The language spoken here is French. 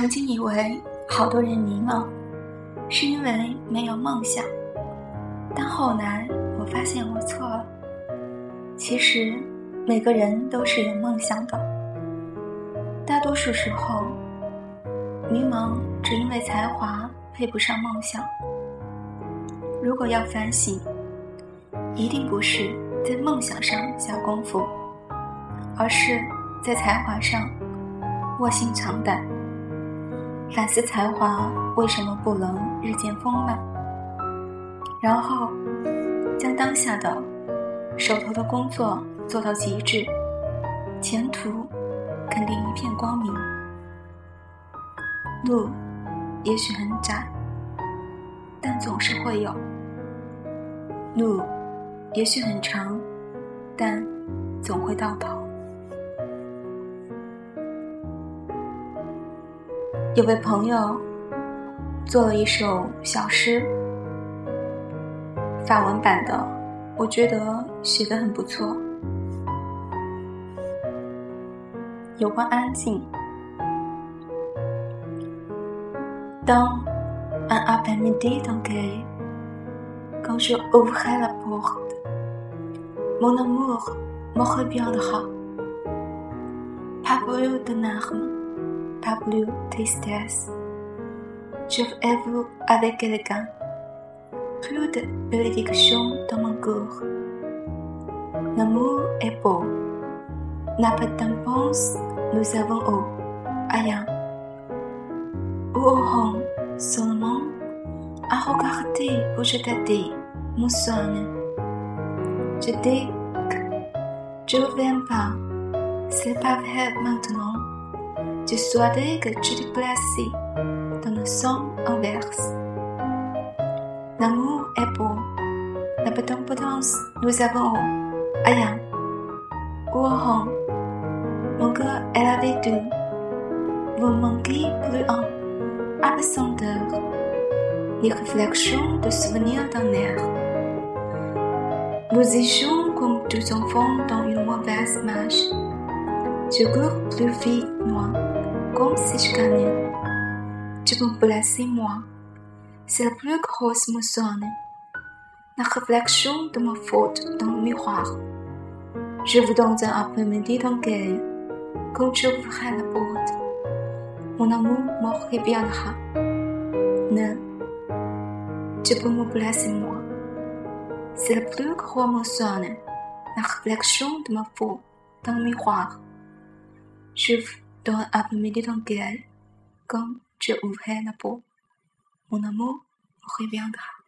曾经以为好多人迷茫，是因为没有梦想，但后来我发现我错了。其实每个人都是有梦想的，大多数时候，迷茫只因为才华配不上梦想。如果要反省，一定不是在梦想上下功夫，而是在才华上卧薪尝胆。反思才华为什么不能日渐丰满，然后将当下的手头的工作做到极致，前途肯定一片光明。路也许很窄，但总是会有；路也许很长，但总会到头。有位朋友做了一首小诗，法文版的，我觉得写的很不错。有关安静。当 un après-midi d'anglais, quand je ouvrais la porte, mon amour me reviendra, pas brûle de larmes. Pas plus tristesse. Je vous avec élégance, plus de bénédiction dans mon cœur. L'amour est beau, n'a pas d'impense, nous avons eau, rien. Où aurons seulement à regarder pour je t'ai mon. Je dis que je ne viens pas, c'est pas vrai maintenant. Je souhaiterais que tu te places dans le sens inverse. L'amour est beau. La potence nous avons rien. Ouahon, mon cœur est la vie Vous manquez plus un absenteur. Les réflexions de souvenirs d'un air. Nous étions comme deux enfants dans une mauvaise marche. Je cours plus vite, moi comme si je gagnais. Tu peux placer moi. C'est la plus grosse moissonne. La réflexion de ma faute dans le miroir. Je vous donne un après-midi d'enquête. Quand tu ouvrirai la porte, mon amour me reviendra. Non, tu peux me placer moi. C'est la plus grosse moissonne. La réflexion de ma faute dans le miroir. Je dans un après-midi tranquille, comme je ouvrais la peau, mon amour reviendra.